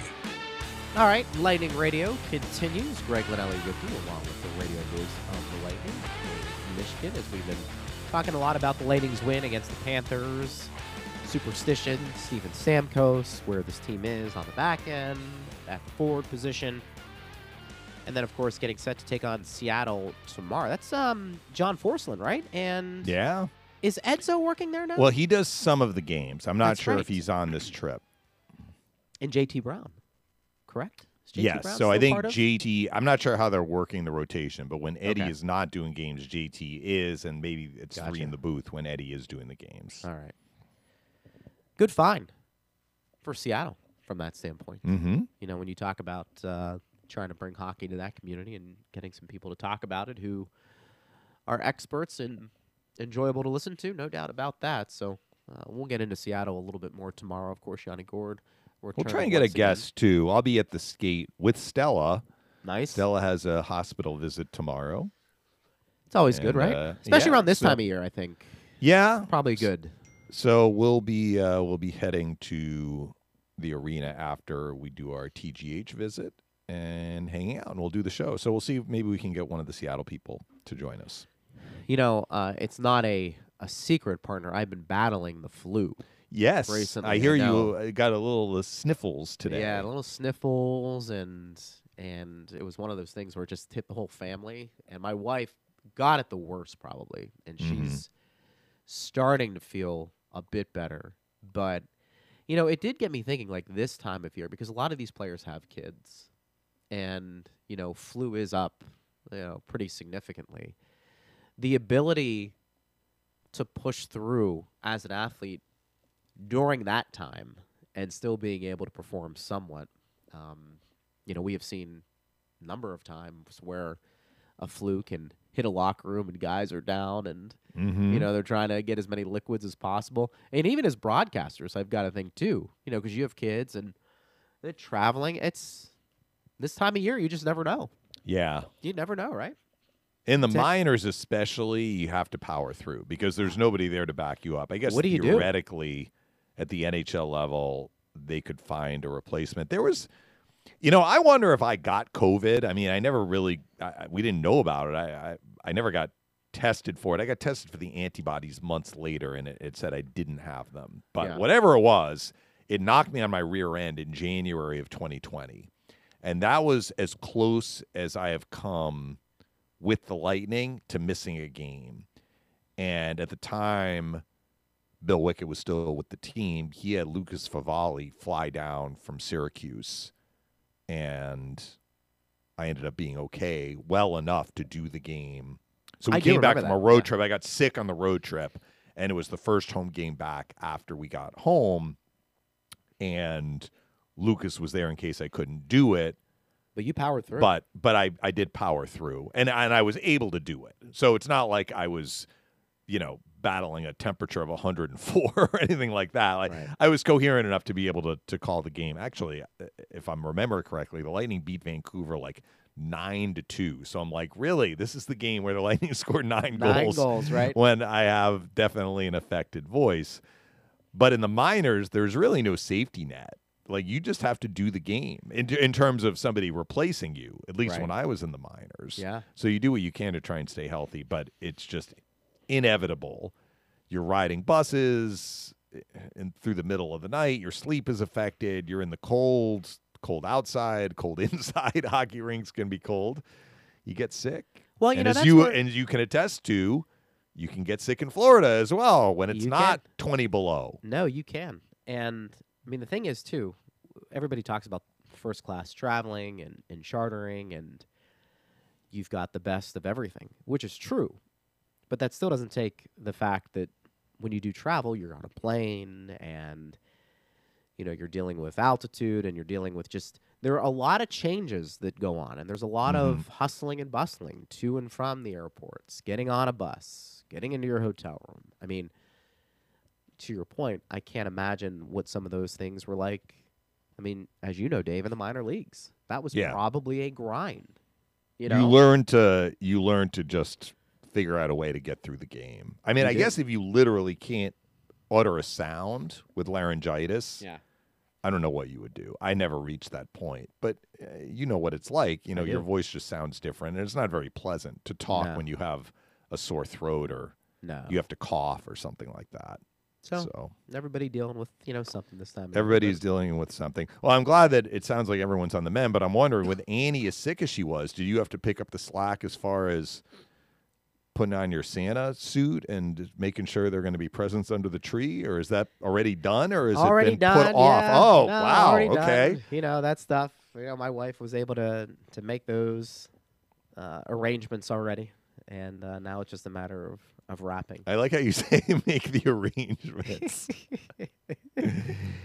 All right, Lightning Radio continues. Greg Linelli with you, along with the radio news of the Lightning Mishkin, as we've been talking a lot about the Lightning's win against the Panthers, superstition, Steven Stamkos, where this team is on the back end, at the forward position, and then of course getting set to take on Seattle tomorrow. That's um John Forslund, right? And Yeah. is Edzo working there now? Well, he does some of the games. I'm not That's sure right. if he's on this trip. and JT Brown, correct? Yes. Brown So I think JT, I'm not sure how they're working the rotation, but when Eddie Okay. is not doing games, JT is, and maybe it's three in the booth when Eddie is doing the games. All right. Good find for Seattle from that standpoint. Mm-hmm. You know, when you talk about uh, trying to bring hockey to that community and getting some people to talk about it who are experts and enjoyable to listen to, no doubt about that. So uh, we'll get into Seattle a little bit more tomorrow. Of course, Yanni Gourde. We'll try and get a again. guest too. I'll be at the skate with Stella. Nice. Stella has a hospital visit tomorrow. It's always good, right? uh, Especially yeah, around this so- time of year, I think. Yeah, Probably good. So we'll be uh, we'll be heading to the arena after we do our TGH visit and hanging out, and we'll do the show. So we'll see if maybe we can get one of the Seattle people to join us. You know, uh, it's not a, a secret, partner. I've been battling the flu. Yes, Recently, I hear you uh, got a little uh, sniffles today. Yeah, a little sniffles and and it was one of those things where it just hit the whole family. And my wife got it the worst probably, and Mhm. she's starting to feel a bit better. But you know, it did get me thinking like this time of year because a lot of these players have kids, and you know, flu is up, you know, pretty significantly. The ability to push through as an athlete during that time and still being able to perform somewhat. Um, you know, we have seen a number of times where a flu can hit a locker room and guys are down and Mhm. you know they're trying to get as many liquids as possible. And even as broadcasters, I've got to think too. You know, because you have kids and they're traveling. It's this time of year. You just never know. yeah. You never know, right? In the minors, especially, you have to power through because there's nobody there to back you up. I guess What do you do? theoretically, at the NHL level, they could find a replacement. There was, you know, I wonder if I got COVID. I mean, I never really, I, we didn't know about it. I, I, I never got tested for it. I got tested for the antibodies months later, and it, it said I didn't have them. But Yeah. whatever it was, it knocked me on my rear end in January of 2020. And that was as close as I have come with the Lightning to missing a game. And at the time, Bill Wickett was still with the team. He had Lucas Favali fly down from Syracuse, and I ended up being okay, well enough to do the game. So we I came back from a road yeah. trip. I got sick on the road trip, and it was the first home game back after we got home. And Lucas was there in case I couldn't do it But you powered through. but but I I did power through and and I was able to do it. So it's not like I was, you know, battling a temperature of 104 or anything like that. Like Right. I was coherent enough to be able to to call the game. Actually, uh, if I'm remember correctly, the Lightning beat Vancouver like 9 to 2. So I'm like, really? This is the game where the Lightning scored 9, Nine goals goals, right? when I have definitely an affected voice. But in the minors, there's really no safety net. Like you just have to do the game in, in terms of somebody replacing you. At least Right. when I was in the minors. Yeah. So you do what you can to try and stay healthy, but it's just inevitable. You're riding buses eh, and through the middle of the night. Your sleep is affected. You're in the cold, cold outside, cold inside. Hockey rinks can be cold. You get sick. Well, you and know, as that's you where- and you can attest to, you can get sick in Florida as well when it's You not 20 below. No, you can. And I mean, the thing is, too, everybody talks about first class traveling and, and chartering, and you've got the best of everything, which is true. But that still doesn't take the fact that when you do travel, you're on a plane and you know you're dealing with altitude and you're dealing with just there are a lot of changes that go on and there's a lot of mm-hmm. hustling and bustling to and from the airports getting on a bus getting into your hotel room. I mean to your point i can't imagine what some of those things were like. I mean as you know dave in the minor leagues that was Yeah. probably a grind you know? You, learn to you learn to just figure out a way to get through the game. I mean, You I do. guess if you literally can't utter a sound with laryngitis, yeah I don't know what you would do. I never reached that point, but uh, you know what it's like. You know, your voice just sounds different, and it's not very pleasant to talk No. when you have a sore throat or no you have to cough or something like that. so, so everybody dealing with you know something this time Everybody's dealing with something. Well, I'm glad that it sounds like everyone's on the mend, but I'm wondering with Annie as sick as she was, did you have to pick up the slack as far as putting on your Santa suit and making sure they're going to be presents under the tree, or is that already done, or is already it been done. put off? yeah. Oh, No, wow. Okay. done. You know that stuff. You know, my wife was able to to make those uh, arrangements already, and uh, now it's just a matter of of wrapping. I like how you say make the arrangements.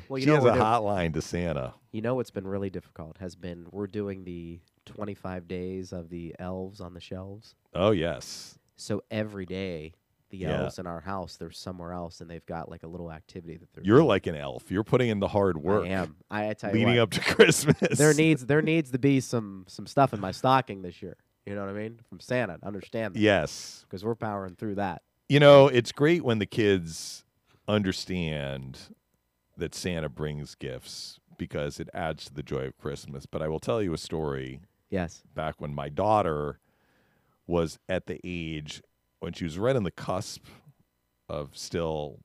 Well, you she know has a doing- hotline to Santa. You know what's been really difficult has been we're doing the 25 days of the elves on the shelves. Oh, yes. So every day the Yeah. elves in our house they're somewhere else and they've got like a little activity that they're You're doing. like an elf. You're putting in the hard work I am. I, I tell you leading up to Christmas. there needs there needs to be some some stuff in my stocking this year. You know what I mean? From Santa, understand that Yes. because we're powering through that. You know, it's great when the kids understand that Santa brings gifts because it adds to the joy of Christmas. But I will tell you a story Yes. back when my daughter was at the age when she was right on the cusp of still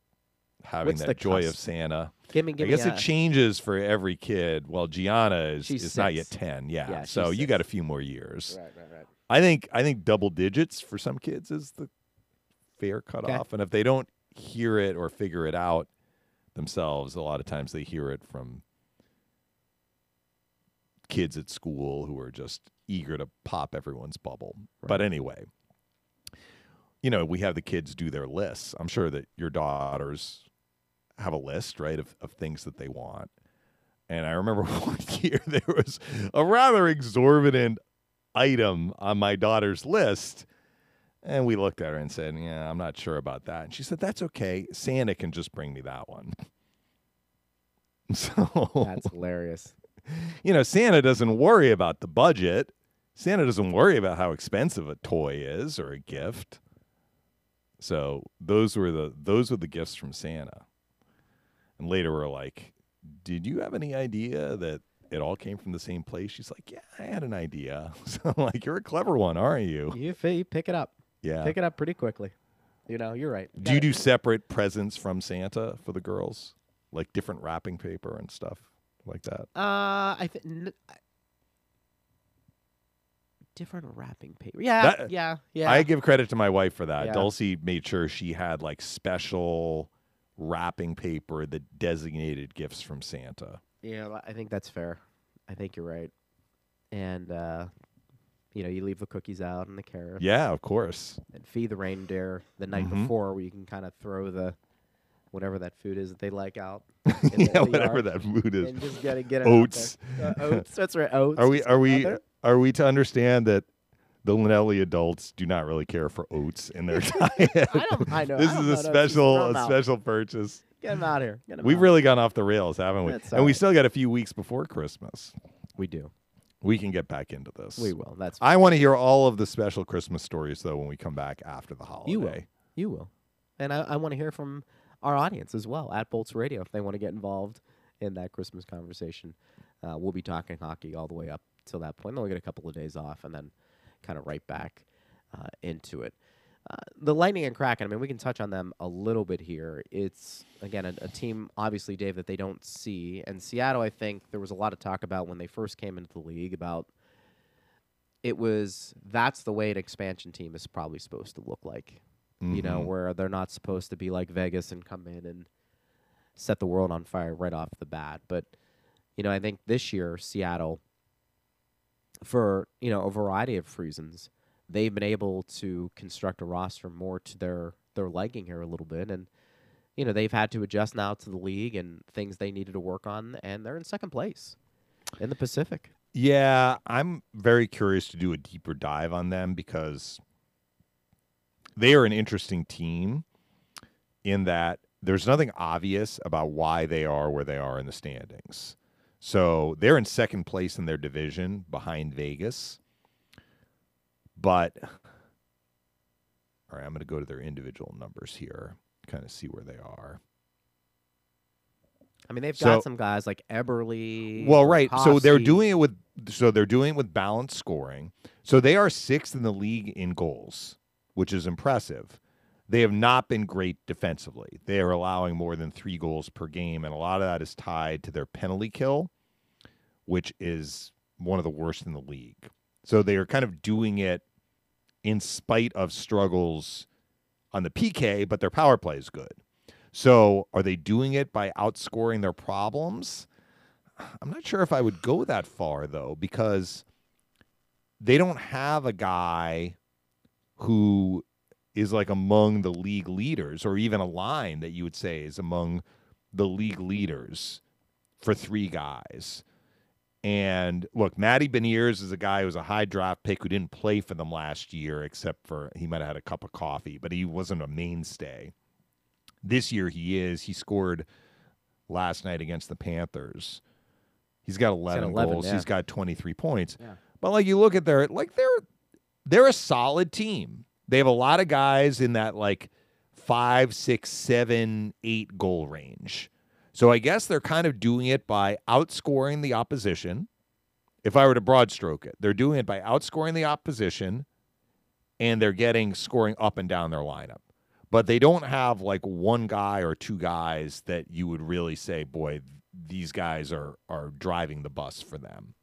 having What's that joy of? Santa. Give me give I guess me it changes for every kid. Well, Gianna is, is not yet 10. Yeah. Yeah, so you got a few more years. Right, right, right. I think I think double digits for some kids is the fair cutoff, and if they don't hear it or figure it out themselves, a lot of times they hear it from kids at school who are just eager to pop everyone's bubble. But anyway, you know, we have the kids do their lists. I'm sure that your daughters have a list, right, of, of things that they want. And I remember one year there was a rather exorbitant item on my daughter's list. And we looked at her and said, Yeah, I'm not sure about that. And she said, That's okay. Santa can just bring me that one. So, That's hilarious. You know, Santa doesn't worry about the budget. Santa doesn't worry about how expensive a toy is or a gift. So those were the those were the gifts from Santa. And later we're like, "Did you have any idea that it all came from the same place?" She's like, "Yeah, I had an idea." So I'm like, "You're a clever one, aren't you?" You, you pick it up. Yeah. Pick it up pretty quickly. You know, you're right. Do you do separate presents from Santa for the girls, like different wrapping paper and stuff like that? Uh, I think different wrapping paper. Yeah, That- yeah, yeah. I give credit to my wife for that. Yeah. Dulcie made sure she had like special wrapping paper that designated gifts from Santa. Yeah, I think that's fair. I think you're right. And uh, you know, you leave the cookies out and the carrots. Yeah, of course. And feed the reindeer the night Mhm. before, where you can kind of throw the whatever that food is that they like out. yeah, the whatever that food is. And just it, get it. Oats. Uh, oats. That's right. Oats. Are we are we there. are we to understand that the Linelli adults do not really care for oats in their diet? I don't. I know. this I is a special a special purchase. Get them out here. Get 'em We've out. really gone off the rails, haven't we? That's and all we still got a few weeks before Christmas. We do. We can get back into this. We will. That's. I want to hear all of the special Christmas stories though when we come back after the holiday. You will. You will. And I, I want to hear from our audience as well at Bolts Radio if they want to get involved in that Christmas conversation. Uh, we'll be talking hockey all the way up till that point. Then we'll get a couple of days off and then kind of right back uh, into it. Uh, the Lightning and Kraken, I mean, we can touch on them a little bit here. It's, again, a, a team, obviously, Dave, that they don't see. And Seattle, I think there was a lot of talk about when they first came into the league about it was that's the way an expansion team is probably supposed to look like you know, Mhm. where they're not supposed to be like Vegas and come in and set the world on fire right off the bat. But, you know, I think this year, Seattle, for, you know, a variety of reasons, they've been able to construct a roster more to their, their liking here a little bit. And, you know, they've had to adjust now to the league and things they needed to work on, and they're in second place in the Pacific. Yeah, I'm very curious to do a deeper dive on them because they are an interesting team in that there's nothing obvious about why they are where they are in the standings. So they're in second place in their division behind Vegas. But all right, I'm going to go to their individual numbers here, kind of see where they are. I mean, they've So- got some guys like Eberle. Well, right. So they're doing it with so they're doing it with balanced scoring. So they are sixth in the league in goals, which is impressive. They have not been great defensively. They are allowing more than three goals per game, and a lot of that is tied to their penalty kill, which is one of the worst in the league. So they are kind of doing it in spite of struggles on the PK, but their power play is good. So are they doing it by outscoring their problems? I'm not sure if I would go that far though, because they don't have a guy who is like among the league leaders, or even a line that you would say is among the league leaders for three guys. And look, Matty Beniers is a guy who was a high draft pick who didn't play for them last year, except for he might have had a cup of coffee, but he wasn't a mainstay. This year he is. He scored last night against the Panthers. He's got 11, 11, goals. yeah. He's got 23 points. Yeah. But like you look at their like they're they're a solid team. They have a lot of guys in that like five, six, seven, eight goal range. So I guess they're kind of doing it by outscoring the opposition. If I were to broad stroke it, they're doing it by outscoring the opposition and they're getting scoring up and down their lineup. But they don't have like one guy or two guys that you would really say, boy, these guys are are driving the bus for them.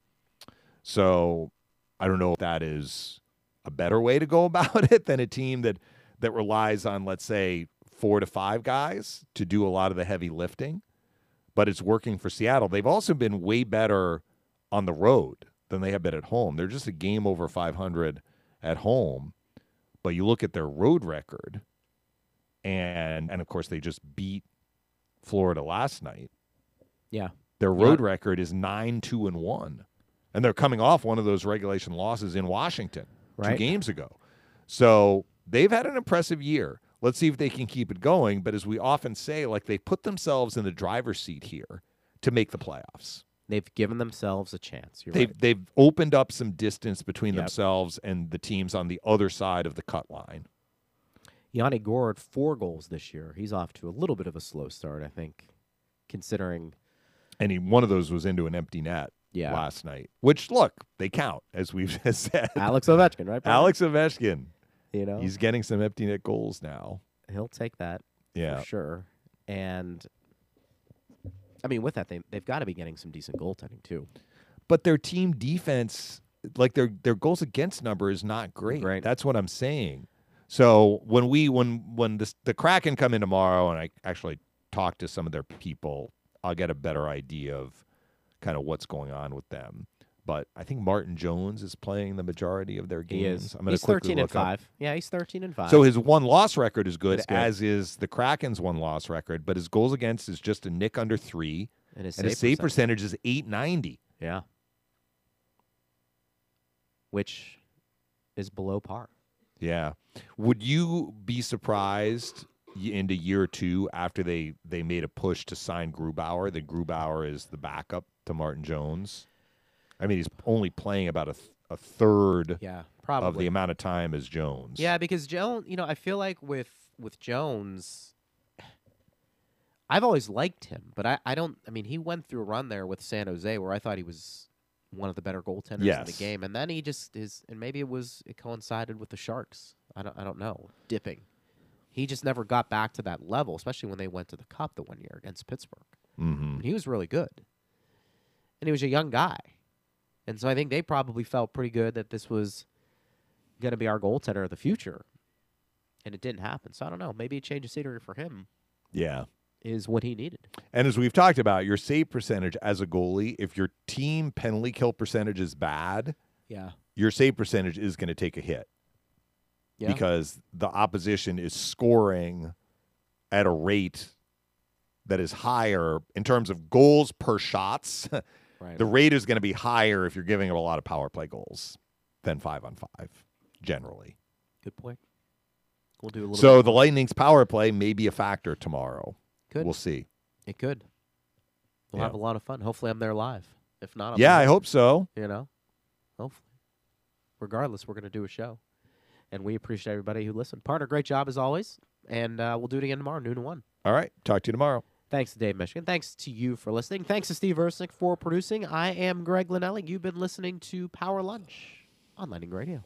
So I don't know if that is a better way to go about it than a team that that relies on, let's say, four to five guys to do a lot of the heavy lifting. But it's working for Seattle. They've also been way better on the road than they have been at home. They're just a game over 500 at home. But you look at their road record, and and of course they just beat Florida last night. Yeah. Their Yeah. road record is nine two and one, and they're coming off one of those regulation losses in Washington two games ago. So they've had an impressive year. Let's see if they can keep it going. But as we often say, like they put themselves in the driver's seat here to make the playoffs. They've given themselves a chance. You're They've right. they've opened up some distance between Yep. themselves and the teams on the other side of the cut line. Yanni Gourde, four goals this year. He's off to a little bit of a slow start, I think, considering. And he, one of those was into an empty net Yeah. last night. Which look, they count as we've just said. Alex Ovechkin, right? Brian? Alex Ovechkin. you know, He's getting some empty net goals now. he'll take that Yeah. for sure. And I mean, with that, they they've got to be getting some decent goaltending too. But their team defense like their their goals against number is not great. Right. That's what I'm saying. So when we when when the the Kraken come in tomorrow, and I actually talk to some of their people, I'll get a better idea of kind of what's going on with them. But I think Martin Jones is playing the majority of their games. He is. I'm he's thirteen and look up. five. Yeah, he's thirteen and five. So his one loss record is good, good. as is the Kraken's one loss record, but his goals against is just a nick under three, and his and his save percentage is 890. Yeah. Which is below par. Yeah. Would you be surprised into year two after they they made a push to sign Grubauer that Grubauer is the backup to Martin Jones? I mean, he's only playing about a, th- a third Yeah, probably. of the amount of time as Jones. yeah, because Jones, you know, I feel like with with Jones, I've always liked him, but I, I don't. I mean, he went through a run there with San Jose where I thought he was one of the better goaltenders in the game, and then he just is, and maybe it was it coincided with the Sharks. I don't I don't know dipping. He just never got back to that level, especially when they went to the Cup the one year against Pittsburgh. hmm And he was really good. And he was a young guy. And so I think they probably felt pretty good that this was going to be our goaltender of the future. And it didn't happen. So I don't know. Maybe a change of scenery for him Yeah. is what he needed. And as we've talked about, your save percentage as a goalie, if your team penalty kill percentage is bad, Yeah. your save percentage is going to take a hit. Yeah. because the opposition is scoring at a rate that is higher in terms of goals per shots. right. the rate is going to be higher if you're giving them a lot of power play goals than five on five, generally. Good point. We'll do a little So bit the. Lightning's power play may be a factor tomorrow. Could. We'll see. it could. We'll Yeah. have a lot of fun. Hopefully I'm there live. If not, I'm yeah, I hope so. You know? Hopefully. Regardless, we're going to do a show. And we appreciate everybody who listened. Partner, great job as always. And uh, we'll do it again tomorrow, noon to 1. All right. Talk to you tomorrow. Thanks to Dave Mishkin. Thanks to you for listening. Thanks to Steve Ersick for producing. I am Greg Linelli. You've been listening to Power Lunch on Lightning Radio.